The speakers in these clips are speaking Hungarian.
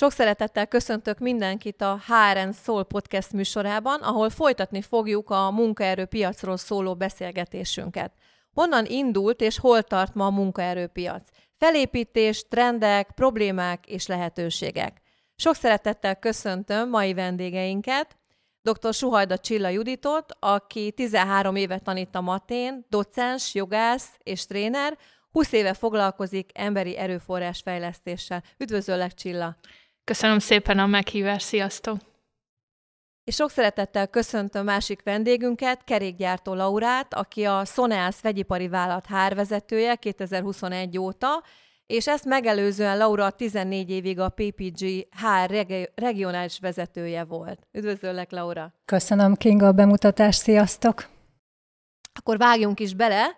Sok szeretettel köszöntök mindenkit a HRN Soul podcast műsorában, ahol folytatni fogjuk a munkaerőpiacról szóló beszélgetésünket. Honnan indult és hol tart ma a munkaerőpiac? Felépítés, trendek, problémák és lehetőségek. Sok szeretettel köszöntöm mai vendégeinket, dr. Suhajda Csilla Juditot, aki 13 évet tanít a Matén, docens, jogász és tréner, 20 éve foglalkozik emberi erőforrás fejlesztéssel. Üdvözöllek, Csilla! Köszönöm szépen a meghívást, sziasztok! És sok szeretettel köszöntöm másik vendégünket, kerékgyártó Laurát, aki a Soneas vegyipari vállalat hárvezetője 2021 óta, és ezt megelőzően Laura 14 évig a PPG HR regionális vezetője volt. Üdvözöllek, Laura! Köszönöm, Kinga, a bemutatást, sziasztok! Akkor vágjunk is bele.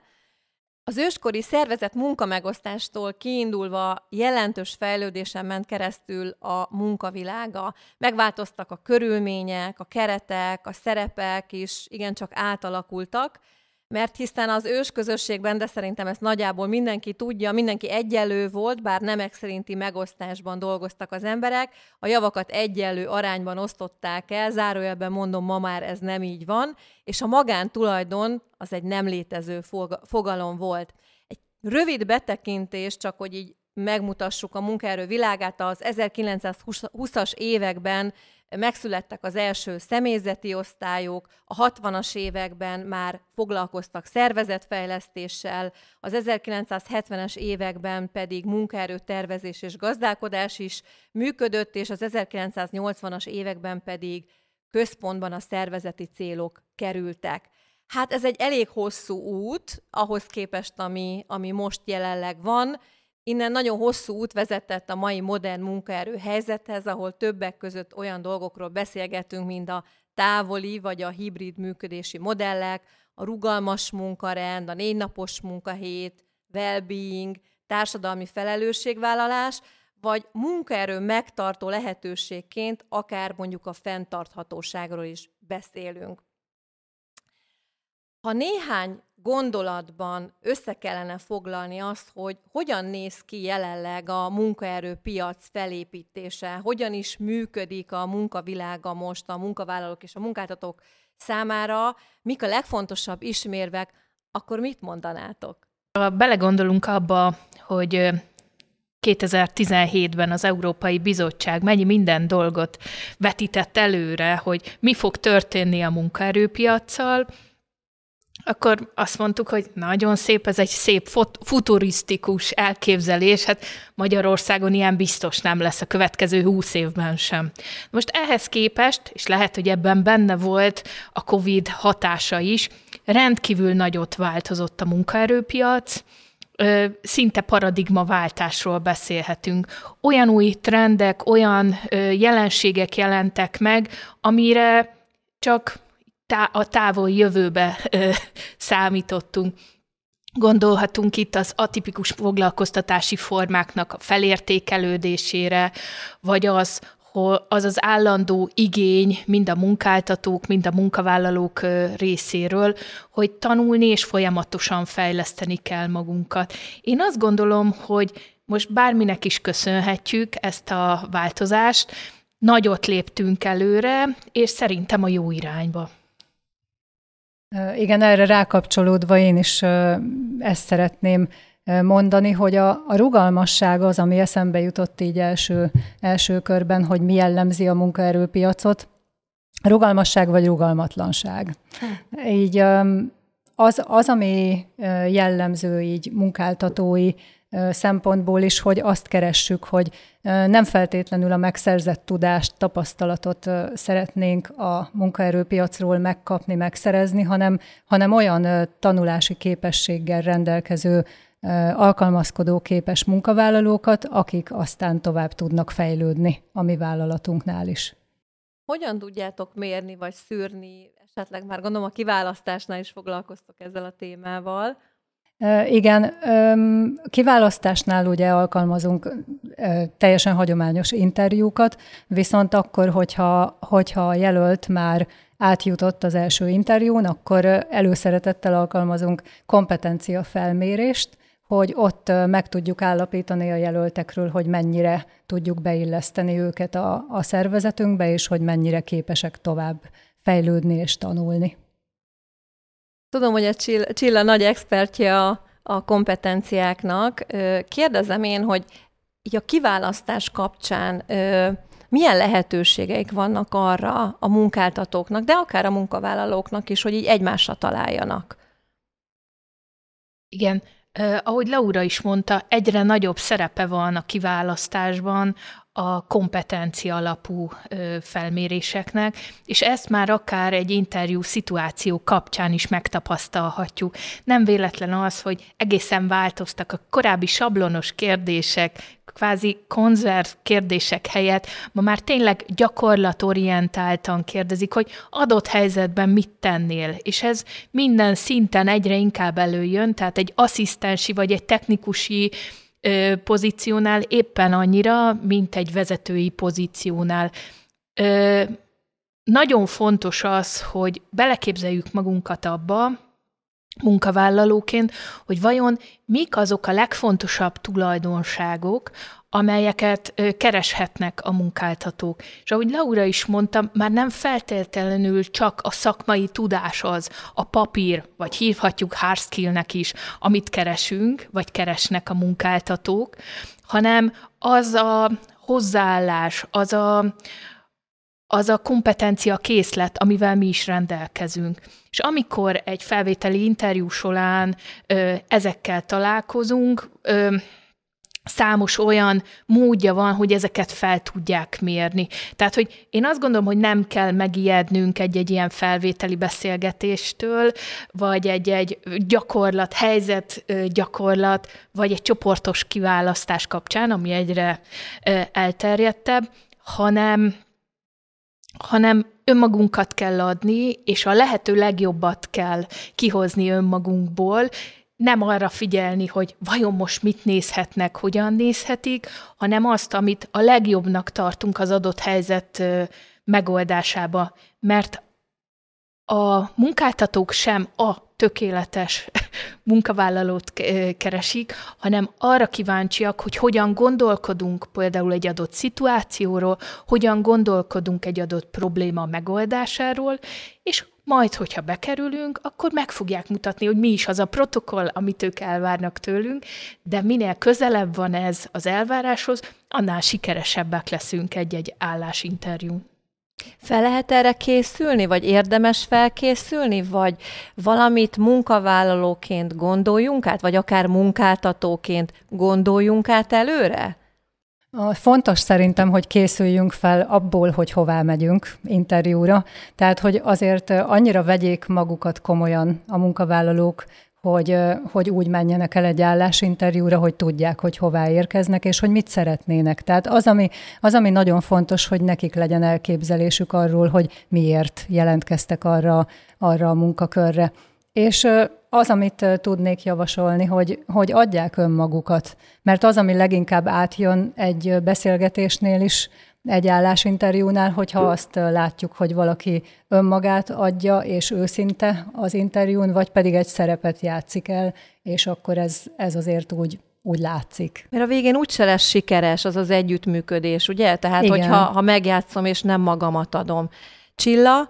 Az őskori szervezet munkamegosztástól kiindulva jelentős fejlődésen ment keresztül a munkavilága. Megváltoztak a körülmények, a keretek, a szerepek is igencsak átalakultak, mert hiszen az ős közösségben, de szerintem ezt nagyjából mindenki tudja, mindenki egyelő volt, bár nemek szerinti megosztásban dolgoztak az emberek, a javakat egyelő arányban osztották el, zárójelben mondom, ma már ez nem így van, és a magántulajdon az egy nem létező fogalom volt. Egy rövid betekintés, csak hogy így megmutassuk a munkaerő világát, az 1920-as években megszülettek az első személyzeti osztályok, a 60-as években már foglalkoztak szervezetfejlesztéssel, az 1970-es években pedig munkaerő tervezés és gazdálkodás is működött, és az 1980-as években pedig központban a szervezeti célok kerültek. Hát ez egy elég hosszú út ahhoz képest, ami, ami most jelenleg van, Innen nagyon hosszú út vezetett a mai modern munkaerő helyzethez, ahol többek között olyan dolgokról beszélgetünk, mint a távoli vagy a hibrid működési modellek, a rugalmas munkarend, a négy napos munkahét, well-being, társadalmi felelősségvállalás, vagy munkaerő megtartó lehetőségként akár mondjuk a fenntarthatóságról is beszélünk. Ha néhány gondolatban össze kellene foglalni azt, hogy hogyan néz ki jelenleg a munkaerőpiac felépítése, hogyan is működik a munkavilága most a munkavállalók és a munkáltatók számára, mik a legfontosabb ismérvek, akkor mit mondanátok? Ha belegondolunk abba, hogy 2017-ben az Európai Bizottság mennyi minden dolgot vetített előre, hogy mi fog történni a munkaerőpiacsal, akkor azt mondtuk, hogy nagyon szép, ez egy szép futurisztikus elképzelés, hát Magyarországon ilyen biztos nem lesz a következő húsz évben sem. Most ehhez képest, és lehet, hogy ebben benne volt a COVID hatása is, rendkívül nagyot változott a munkaerőpiac, szinte paradigmaváltásról beszélhetünk. Olyan új trendek, olyan jelenségek jelentek meg, amire csak tá- a távol jövőbe ö, számítottunk. Gondolhatunk itt az atipikus foglalkoztatási formáknak a felértékelődésére, vagy az, az az állandó igény mind a munkáltatók, mind a munkavállalók részéről, hogy tanulni és folyamatosan fejleszteni kell magunkat. Én azt gondolom, hogy most bárminek is köszönhetjük ezt a változást, nagyot léptünk előre, és szerintem a jó irányba. Igen, erre rákapcsolódva én is ezt szeretném mondani, hogy a, a rugalmasság az, ami eszembe jutott így első, első körben, hogy mi jellemzi a munkaerőpiacot. Rugalmasság vagy rugalmatlanság. Hm. Így az, az, ami jellemző így munkáltatói szempontból is, hogy azt keressük, hogy nem feltétlenül a megszerzett tudást, tapasztalatot szeretnénk a munkaerőpiacról megkapni, megszerezni, hanem, hanem olyan tanulási képességgel rendelkező alkalmazkodó képes munkavállalókat, akik aztán tovább tudnak fejlődni a mi vállalatunknál is. Hogyan tudjátok mérni vagy szűrni, esetleg már gondolom a kiválasztásnál is foglalkoztok ezzel a témával, igen, kiválasztásnál ugye alkalmazunk teljesen hagyományos interjúkat, viszont akkor, hogyha, hogyha a jelölt már átjutott az első interjún, akkor előszeretettel alkalmazunk kompetencia felmérést, hogy ott meg tudjuk állapítani a jelöltekről, hogy mennyire tudjuk beilleszteni őket a, a szervezetünkbe, és hogy mennyire képesek tovább fejlődni és tanulni. Tudom, hogy a Csilla, Csilla nagy expertje a, a kompetenciáknak. Kérdezem én, hogy így a kiválasztás kapcsán milyen lehetőségeik vannak arra a munkáltatóknak, de akár a munkavállalóknak is, hogy így egymásra találjanak? Igen, ahogy Laura is mondta, egyre nagyobb szerepe van a kiválasztásban a kompetencia alapú felméréseknek, és ezt már akár egy interjú szituáció kapcsán is megtapasztalhatjuk. Nem véletlen az, hogy egészen változtak a korábbi sablonos kérdések, kvázi konzerv kérdések helyett ma már tényleg gyakorlatorientáltan kérdezik, hogy adott helyzetben mit tennél, és ez minden szinten egyre inkább előjön, tehát egy asszisztensi vagy egy technikusi pozíciónál éppen annyira, mint egy vezetői pozíciónál. Nagyon fontos az, hogy beleképzeljük magunkat abba, munkavállalóként, hogy vajon mik azok a legfontosabb tulajdonságok, amelyeket kereshetnek a munkáltatók. És ahogy Laura is mondta, már nem feltétlenül csak a szakmai tudás az, a papír, vagy hívhatjuk hard skillnek is, amit keresünk, vagy keresnek a munkáltatók, hanem az a hozzáállás, az a, az a kompetencia készlet, amivel mi is rendelkezünk. És amikor egy felvételi interjú során ö, ezekkel találkozunk, ö, számos olyan módja van, hogy ezeket fel tudják mérni. Tehát, hogy én azt gondolom, hogy nem kell megijednünk egy-egy ilyen felvételi beszélgetéstől, vagy egy-egy gyakorlat, helyzet gyakorlat, vagy egy csoportos kiválasztás kapcsán, ami egyre elterjedtebb, hanem hanem önmagunkat kell adni, és a lehető legjobbat kell kihozni önmagunkból, nem arra figyelni, hogy vajon most mit nézhetnek, hogyan nézhetik, hanem azt, amit a legjobbnak tartunk az adott helyzet megoldásába. Mert a munkáltatók sem a tökéletes munkavállalót keresik, hanem arra kíváncsiak, hogy hogyan gondolkodunk például egy adott szituációról, hogyan gondolkodunk egy adott probléma megoldásáról, és majd, hogyha bekerülünk, akkor meg fogják mutatni, hogy mi is az a protokoll, amit ők elvárnak tőlünk, de minél közelebb van ez az elváráshoz, annál sikeresebbek leszünk egy-egy állásinterjún. Fel lehet erre készülni, vagy érdemes felkészülni, vagy valamit munkavállalóként gondoljunk át, vagy akár munkáltatóként gondoljunk át előre? Fontos szerintem, hogy készüljünk fel abból, hogy hová megyünk interjúra. Tehát, hogy azért annyira vegyék magukat komolyan a munkavállalók, hogy, hogy úgy menjenek el egy állásinterjúra, hogy tudják, hogy hová érkeznek, és hogy mit szeretnének. Tehát az ami, az, ami nagyon fontos, hogy nekik legyen elképzelésük arról, hogy miért jelentkeztek arra, arra a munkakörre. És az, amit tudnék javasolni, hogy, hogy adják önmagukat, mert az, ami leginkább átjön egy beszélgetésnél is, egy állásinterjúnál, hogyha azt látjuk, hogy valaki önmagát adja, és őszinte az interjún, vagy pedig egy szerepet játszik el, és akkor ez, ez azért úgy úgy látszik. Mert a végén úgyse lesz sikeres az az együttműködés, ugye? Tehát, Igen. hogyha ha megjátszom, és nem magamat adom. Csilla,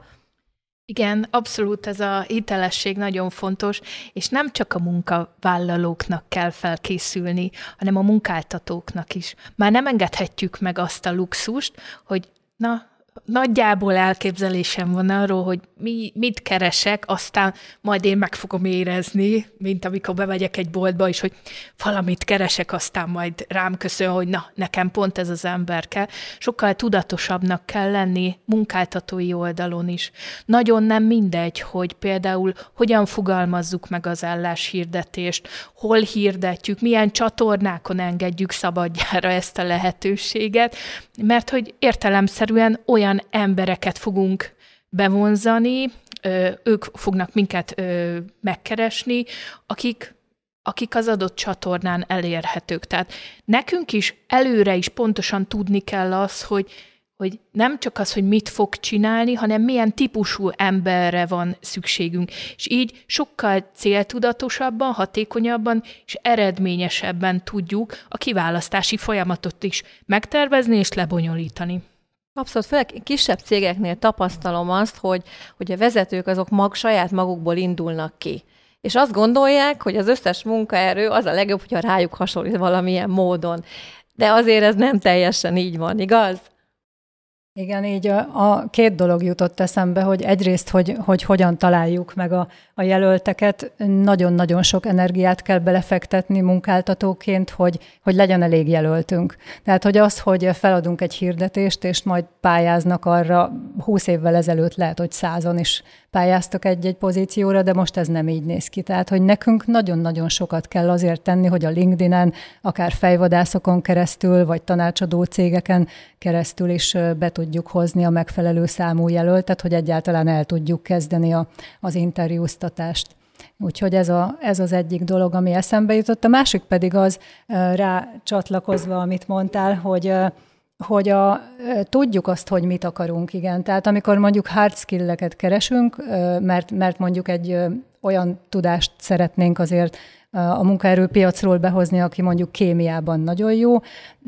igen, abszolút ez a hitelesség nagyon fontos, és nem csak a munkavállalóknak kell felkészülni, hanem a munkáltatóknak is. Már nem engedhetjük meg azt a luxust, hogy na, nagyjából elképzelésem van arról, hogy mi, mit keresek, aztán majd én meg fogom érezni, mint amikor bemegyek egy boltba is, hogy valamit keresek, aztán majd rám köszön, hogy na, nekem pont ez az ember kell. Sokkal tudatosabbnak kell lenni munkáltatói oldalon is. Nagyon nem mindegy, hogy például hogyan fogalmazzuk meg az álláshirdetést, hol hirdetjük, milyen csatornákon engedjük szabadjára ezt a lehetőséget, mert hogy értelemszerűen olyan embereket fogunk bevonzani, ők fognak minket megkeresni, akik akik az adott csatornán elérhetők. Tehát nekünk is előre is pontosan tudni kell az, hogy hogy nem csak az, hogy mit fog csinálni, hanem milyen típusú emberre van szükségünk. És így sokkal céltudatosabban, hatékonyabban és eredményesebben tudjuk a kiválasztási folyamatot is megtervezni és lebonyolítani. Abszolút, főleg kisebb cégeknél tapasztalom azt, hogy, hogy a vezetők azok mag, saját magukból indulnak ki. És azt gondolják, hogy az összes munkaerő az a legjobb, hogyha rájuk hasonlít valamilyen módon. De azért ez nem teljesen így van, igaz? Igen, így a, a két dolog jutott eszembe, hogy egyrészt, hogy, hogy hogyan találjuk meg a, a jelölteket, nagyon-nagyon sok energiát kell belefektetni munkáltatóként, hogy, hogy legyen elég jelöltünk. Tehát, hogy az, hogy feladunk egy hirdetést, és majd pályáznak arra, húsz évvel ezelőtt lehet, hogy százon is pályáztak egy-egy pozícióra, de most ez nem így néz ki. Tehát, hogy nekünk nagyon-nagyon sokat kell azért tenni, hogy a LinkedIn-en, akár fejvadászokon keresztül, vagy tanácsadó cégeken keresztül is be tudjuk hozni a megfelelő számú jelöltet, hogy egyáltalán el tudjuk kezdeni a, az interjúztatást. Úgyhogy ez, a, ez az egyik dolog, ami eszembe jutott. A másik pedig az, rá csatlakozva, amit mondtál, hogy hogy a, tudjuk azt, hogy mit akarunk, igen. Tehát amikor mondjuk hard skill-eket keresünk, mert, mert mondjuk egy olyan tudást szeretnénk azért a munkaerőpiacról behozni, aki mondjuk kémiában nagyon jó,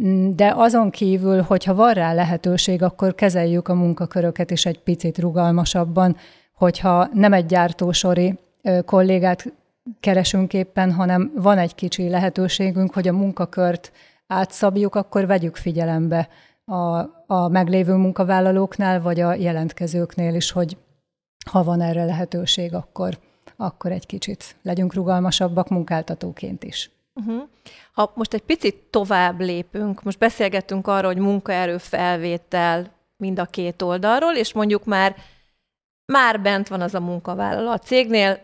mm, de azon kívül, hogyha van rá lehetőség, akkor kezeljük a munkaköröket is egy picit rugalmasabban, hogyha nem egy gyártósori kollégát keresünk éppen, hanem van egy kicsi lehetőségünk, hogy a munkakört átszabjuk, akkor vegyük figyelembe a, a meglévő munkavállalóknál, vagy a jelentkezőknél is, hogy ha van erre lehetőség, akkor, akkor egy kicsit legyünk rugalmasabbak munkáltatóként is. Uh-huh. Ha most egy picit tovább lépünk, most beszélgettünk arról, hogy munkaerő felvétel mind a két oldalról, és mondjuk már már bent van az a munkavállaló a cégnél,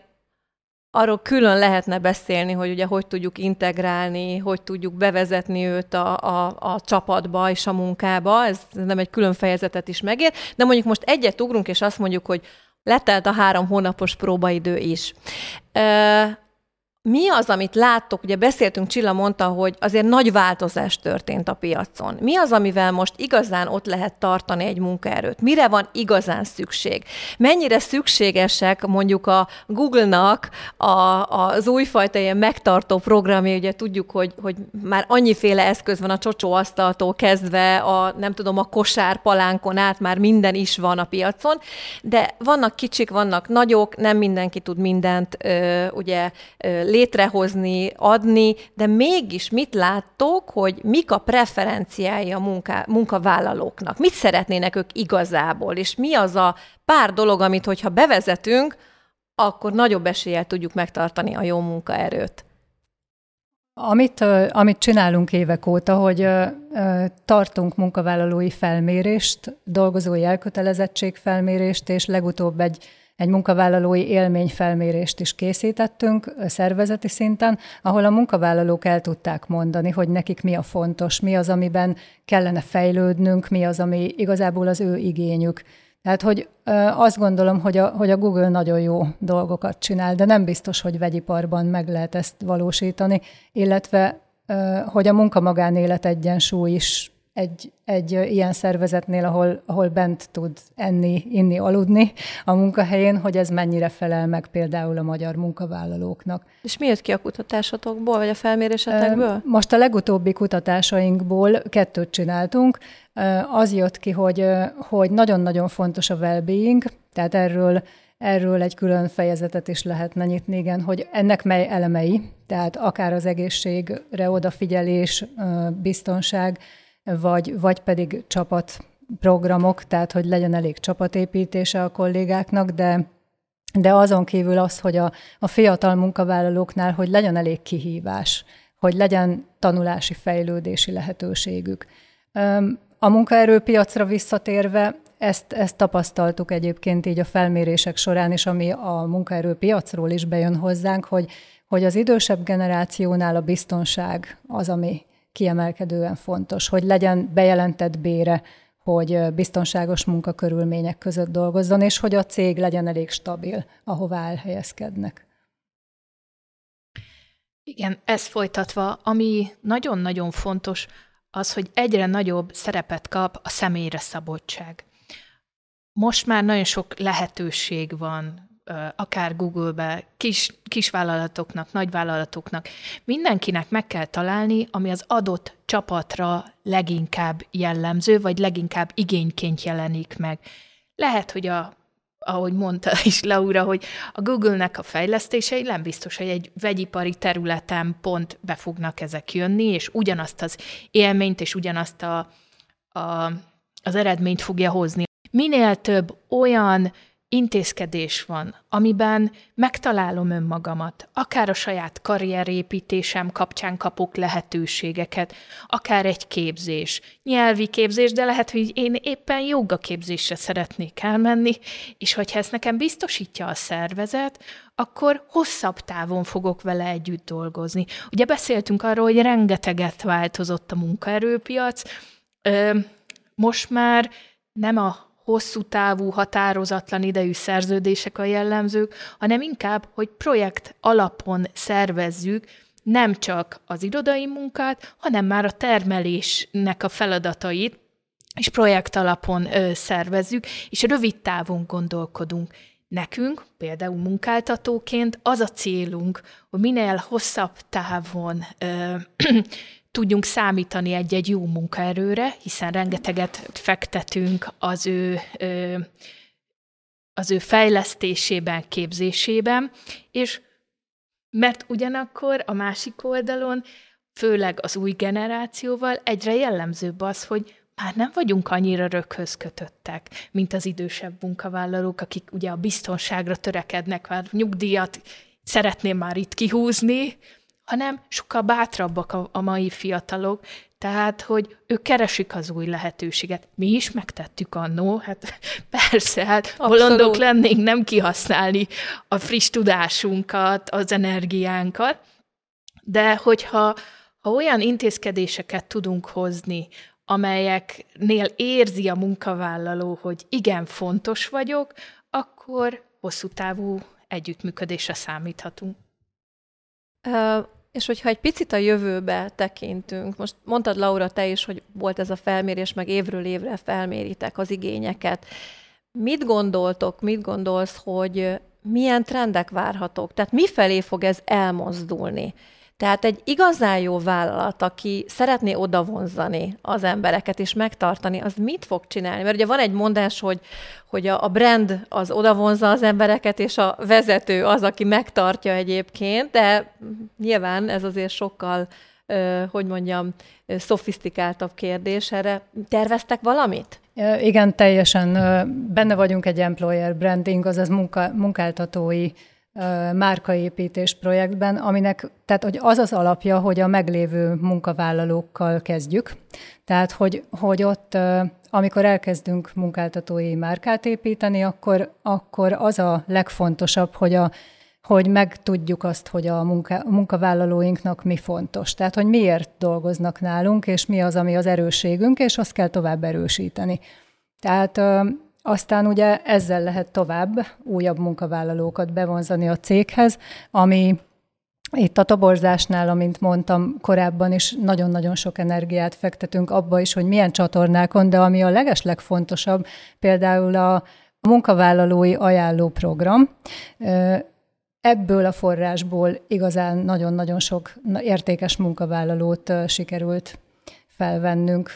arról külön lehetne beszélni, hogy ugye hogy tudjuk integrálni, hogy tudjuk bevezetni őt a, a, a csapatba és a munkába, ez nem egy külön fejezetet is megér, de mondjuk most egyet ugrunk, és azt mondjuk, hogy letelt a három hónapos próbaidő is. Mi az, amit láttok? Ugye beszéltünk, Csilla mondta, hogy azért nagy változás történt a piacon. Mi az, amivel most igazán ott lehet tartani egy munkaerőt? Mire van igazán szükség? Mennyire szükségesek mondjuk a Google-nak a, az újfajta ilyen megtartó programja, ugye tudjuk, hogy, hogy már annyiféle eszköz van a csocsóasztaltól kezdve, a nem tudom, a kosár palánkon át már minden is van a piacon, de vannak kicsik, vannak nagyok, nem mindenki tud mindent ö, ugye ö, létrehozni, adni, de mégis mit láttok, hogy mik a preferenciái a munká, munkavállalóknak? Mit szeretnének ők igazából, és mi az a pár dolog, amit hogyha bevezetünk, akkor nagyobb eséllyel tudjuk megtartani a jó munkaerőt? Amit, amit csinálunk évek óta, hogy tartunk munkavállalói felmérést, dolgozói elkötelezettség felmérést, és legutóbb egy egy munkavállalói élményfelmérést is készítettünk szervezeti szinten, ahol a munkavállalók el tudták mondani, hogy nekik mi a fontos, mi az, amiben kellene fejlődnünk, mi az, ami igazából az ő igényük. Tehát, hogy azt gondolom, hogy a, hogy a Google nagyon jó dolgokat csinál, de nem biztos, hogy vegyiparban meg lehet ezt valósítani, illetve hogy a munka-magánélet egyensúly is egy, egy ilyen szervezetnél, ahol, ahol bent tud enni, inni, aludni a munkahelyén, hogy ez mennyire felel meg például a magyar munkavállalóknak. És mi jött ki a kutatásotokból, vagy a felmérésetekből? Most a legutóbbi kutatásainkból kettőt csináltunk. Az jött ki, hogy, hogy nagyon-nagyon fontos a well-being, tehát erről Erről egy külön fejezetet is lehetne nyitni, igen, hogy ennek mely elemei, tehát akár az egészségre odafigyelés, biztonság, vagy, vagy pedig csapatprogramok, tehát hogy legyen elég csapatépítése a kollégáknak, de de azon kívül az, hogy a, a fiatal munkavállalóknál, hogy legyen elég kihívás, hogy legyen tanulási, fejlődési lehetőségük. A munkaerőpiacra visszatérve, ezt, ezt tapasztaltuk egyébként így a felmérések során is, ami a munkaerőpiacról is bejön hozzánk, hogy, hogy az idősebb generációnál a biztonság az, ami, kiemelkedően fontos, hogy legyen bejelentett bére, hogy biztonságos munkakörülmények között dolgozzon, és hogy a cég legyen elég stabil, ahová elhelyezkednek. Igen, ez folytatva, ami nagyon-nagyon fontos, az, hogy egyre nagyobb szerepet kap a személyre szabottság. Most már nagyon sok lehetőség van, akár Google-be, kis, kisvállalatoknak, nagyvállalatoknak, mindenkinek meg kell találni, ami az adott csapatra leginkább jellemző, vagy leginkább igényként jelenik meg. Lehet, hogy a ahogy mondta is Laura, hogy a Google-nek a fejlesztései nem biztos, hogy egy vegyipari területen pont be fognak ezek jönni, és ugyanazt az élményt és ugyanazt a, a, az eredményt fogja hozni. Minél több olyan intézkedés van, amiben megtalálom önmagamat, akár a saját karrierépítésem kapcsán kapok lehetőségeket, akár egy képzés, nyelvi képzés, de lehet, hogy én éppen joga képzésre szeretnék elmenni, és hogyha ezt nekem biztosítja a szervezet, akkor hosszabb távon fogok vele együtt dolgozni. Ugye beszéltünk arról, hogy rengeteget változott a munkaerőpiac, most már nem a hosszú távú, határozatlan idejű szerződések a jellemzők, hanem inkább, hogy projekt alapon szervezzük nem csak az irodai munkát, hanem már a termelésnek a feladatait, és projekt alapon ö, szervezzük, és rövid távon gondolkodunk. Nekünk, például munkáltatóként az a célunk, hogy minél hosszabb távon ö, tudjunk számítani egy-egy jó munkaerőre, hiszen rengeteget fektetünk az ő, az ő fejlesztésében, képzésében, és mert ugyanakkor a másik oldalon, főleg az új generációval egyre jellemzőbb az, hogy már nem vagyunk annyira röghöz kötöttek, mint az idősebb munkavállalók, akik ugye a biztonságra törekednek, már nyugdíjat szeretném már itt kihúzni, hanem sokkal bátrabbak a, a mai fiatalok, tehát, hogy ők keresik az új lehetőséget. Mi is megtettük annó, hát persze, hát bolondok lennénk nem kihasználni a friss tudásunkat, az energiánkat, de hogyha ha olyan intézkedéseket tudunk hozni, amelyeknél érzi a munkavállaló, hogy igen, fontos vagyok, akkor hosszú távú együttműködésre számíthatunk. És hogyha egy picit a jövőbe tekintünk, most mondtad Laura te is, hogy volt ez a felmérés, meg évről évre felméritek az igényeket. Mit gondoltok, mit gondolsz, hogy milyen trendek várhatók? Tehát mifelé fog ez elmozdulni? Tehát egy igazán jó vállalat, aki szeretné odavonzani az embereket és megtartani, az mit fog csinálni? Mert ugye van egy mondás, hogy, hogy a brand az odavonza az embereket, és a vezető az, aki megtartja egyébként, de nyilván ez azért sokkal, hogy mondjam, szofisztikáltabb kérdés. Erre terveztek valamit? Igen, teljesen benne vagyunk egy employer branding, azaz munka, munkáltatói márkaépítés projektben, aminek, tehát hogy az az alapja, hogy a meglévő munkavállalókkal kezdjük. Tehát, hogy, hogy ott, amikor elkezdünk munkáltatói márkát építeni, akkor, akkor az a legfontosabb, hogy a hogy megtudjuk azt, hogy a, munka, munkavállalóinknak mi fontos. Tehát, hogy miért dolgoznak nálunk, és mi az, ami az erősségünk, és azt kell tovább erősíteni. Tehát aztán ugye ezzel lehet tovább újabb munkavállalókat bevonzani a céghez, ami itt a toborzásnál, amint mondtam korábban is, nagyon-nagyon sok energiát fektetünk abba is, hogy milyen csatornákon, de ami a legeslegfontosabb, például a munkavállalói ajánló program. Ebből a forrásból igazán nagyon-nagyon sok értékes munkavállalót sikerült felvennünk.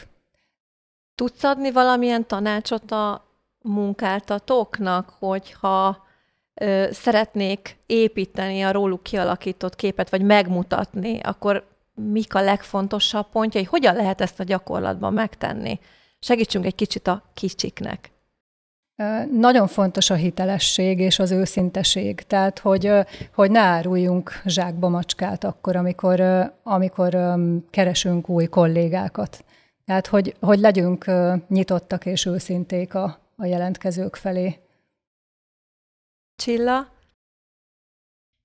Tudsz adni valamilyen tanácsot a munkáltatóknak, hogyha ö, szeretnék építeni a róluk kialakított képet, vagy megmutatni, akkor mik a legfontosabb pontjai, hogyan lehet ezt a gyakorlatban megtenni? Segítsünk egy kicsit a kicsiknek. Nagyon fontos a hitelesség és az őszinteség, tehát hogy, hogy ne áruljunk zsákba macskát akkor, amikor, amikor keresünk új kollégákat. Tehát, hogy, hogy legyünk nyitottak és őszinték a, a jelentkezők felé. Csilla?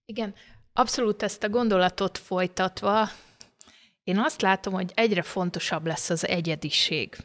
Igen, abszolút ezt a gondolatot folytatva, én azt látom, hogy egyre fontosabb lesz az egyediség.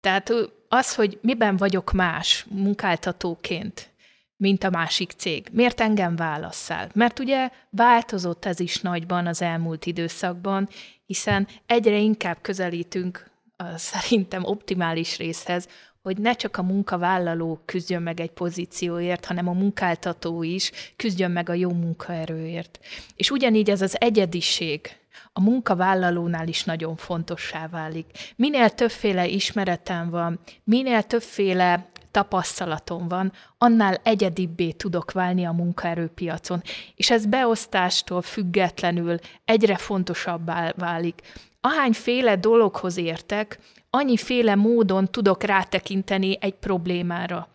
Tehát az, hogy miben vagyok más munkáltatóként, mint a másik cég. Miért engem válasszál? Mert ugye változott ez is nagyban az elmúlt időszakban, hiszen egyre inkább közelítünk a szerintem optimális részhez, hogy ne csak a munkavállaló küzdjön meg egy pozícióért, hanem a munkáltató is küzdjön meg a jó munkaerőért. És ugyanígy ez az egyediség a munkavállalónál is nagyon fontossá válik. Minél többféle ismeretem van, minél többféle tapasztalatom van, annál egyedibbé tudok válni a munkaerőpiacon. És ez beosztástól függetlenül egyre fontosabbá válik. Ahányféle dologhoz értek, annyiféle módon tudok rátekinteni egy problémára.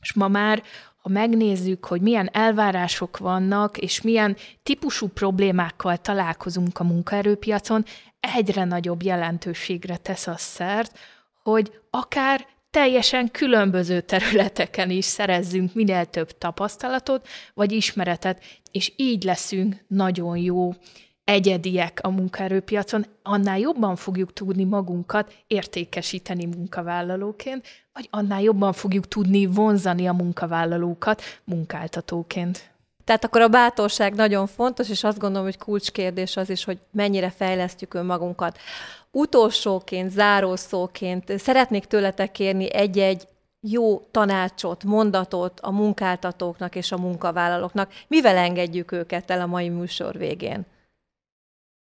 És ma már, ha megnézzük, hogy milyen elvárások vannak, és milyen típusú problémákkal találkozunk a munkaerőpiacon, egyre nagyobb jelentőségre tesz a szert, hogy akár teljesen különböző területeken is szerezzünk minél több tapasztalatot vagy ismeretet, és így leszünk nagyon jó egyediek a munkaerőpiacon, annál jobban fogjuk tudni magunkat értékesíteni munkavállalóként, vagy annál jobban fogjuk tudni vonzani a munkavállalókat munkáltatóként. Tehát akkor a bátorság nagyon fontos, és azt gondolom, hogy kulcskérdés az is, hogy mennyire fejlesztjük önmagunkat. Utolsóként, zárószóként szeretnék tőletek kérni egy-egy jó tanácsot, mondatot a munkáltatóknak és a munkavállalóknak. Mivel engedjük őket el a mai műsor végén?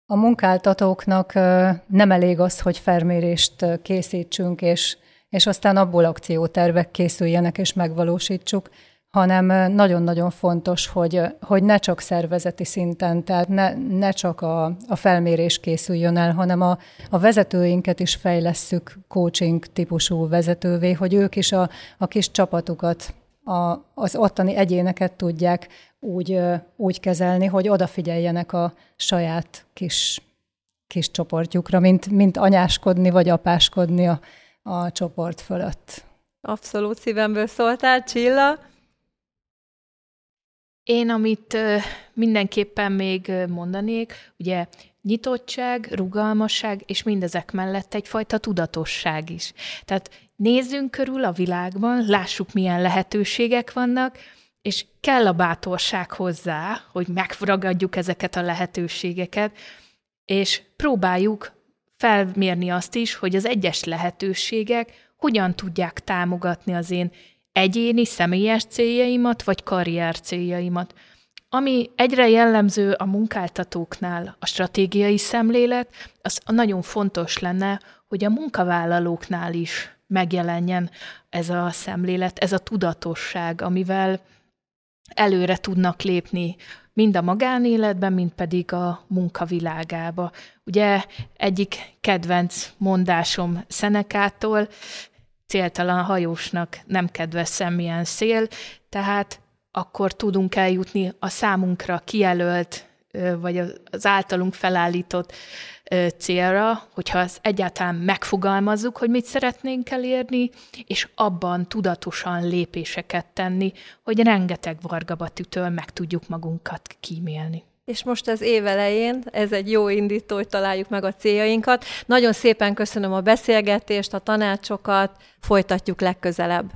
A munkáltatóknak nem elég az, hogy felmérést készítsünk, és, és aztán abból akciótervek készüljenek és megvalósítsuk, hanem nagyon-nagyon fontos, hogy, hogy ne csak szervezeti szinten, tehát ne, ne csak a, a felmérés készüljön el, hanem a, a vezetőinket is fejlesszük coaching típusú vezetővé, hogy ők is a, a kis csapatukat, a, az ottani egyéneket tudják úgy, úgy kezelni, hogy odafigyeljenek a saját kis, kis csoportjukra, mint, mint anyáskodni vagy apáskodni a, a csoport fölött. Abszolút szívemből szóltál, Csilla. Én, amit mindenképpen még mondanék, ugye nyitottság, rugalmasság, és mindezek mellett egyfajta tudatosság is. Tehát nézzünk körül a világban, lássuk, milyen lehetőségek vannak, és kell a bátorság hozzá, hogy megragadjuk ezeket a lehetőségeket, és próbáljuk felmérni azt is, hogy az egyes lehetőségek hogyan tudják támogatni az én egyéni, személyes céljaimat, vagy karrier céljaimat. Ami egyre jellemző a munkáltatóknál, a stratégiai szemlélet, az nagyon fontos lenne, hogy a munkavállalóknál is megjelenjen ez a szemlélet, ez a tudatosság, amivel előre tudnak lépni mind a magánéletben, mind pedig a munkavilágába. Ugye egyik kedvenc mondásom Szenekától, céltalan hajósnak nem kedves semmilyen szél, tehát akkor tudunk eljutni a számunkra kijelölt, vagy az általunk felállított célra, hogyha ezt egyáltalán megfogalmazzuk, hogy mit szeretnénk elérni, és abban tudatosan lépéseket tenni, hogy rengeteg vargabatütől meg tudjuk magunkat kímélni. És most az év elején, ez egy jó indító, hogy találjuk meg a céljainkat. Nagyon szépen köszönöm a beszélgetést, a tanácsokat, folytatjuk legközelebb.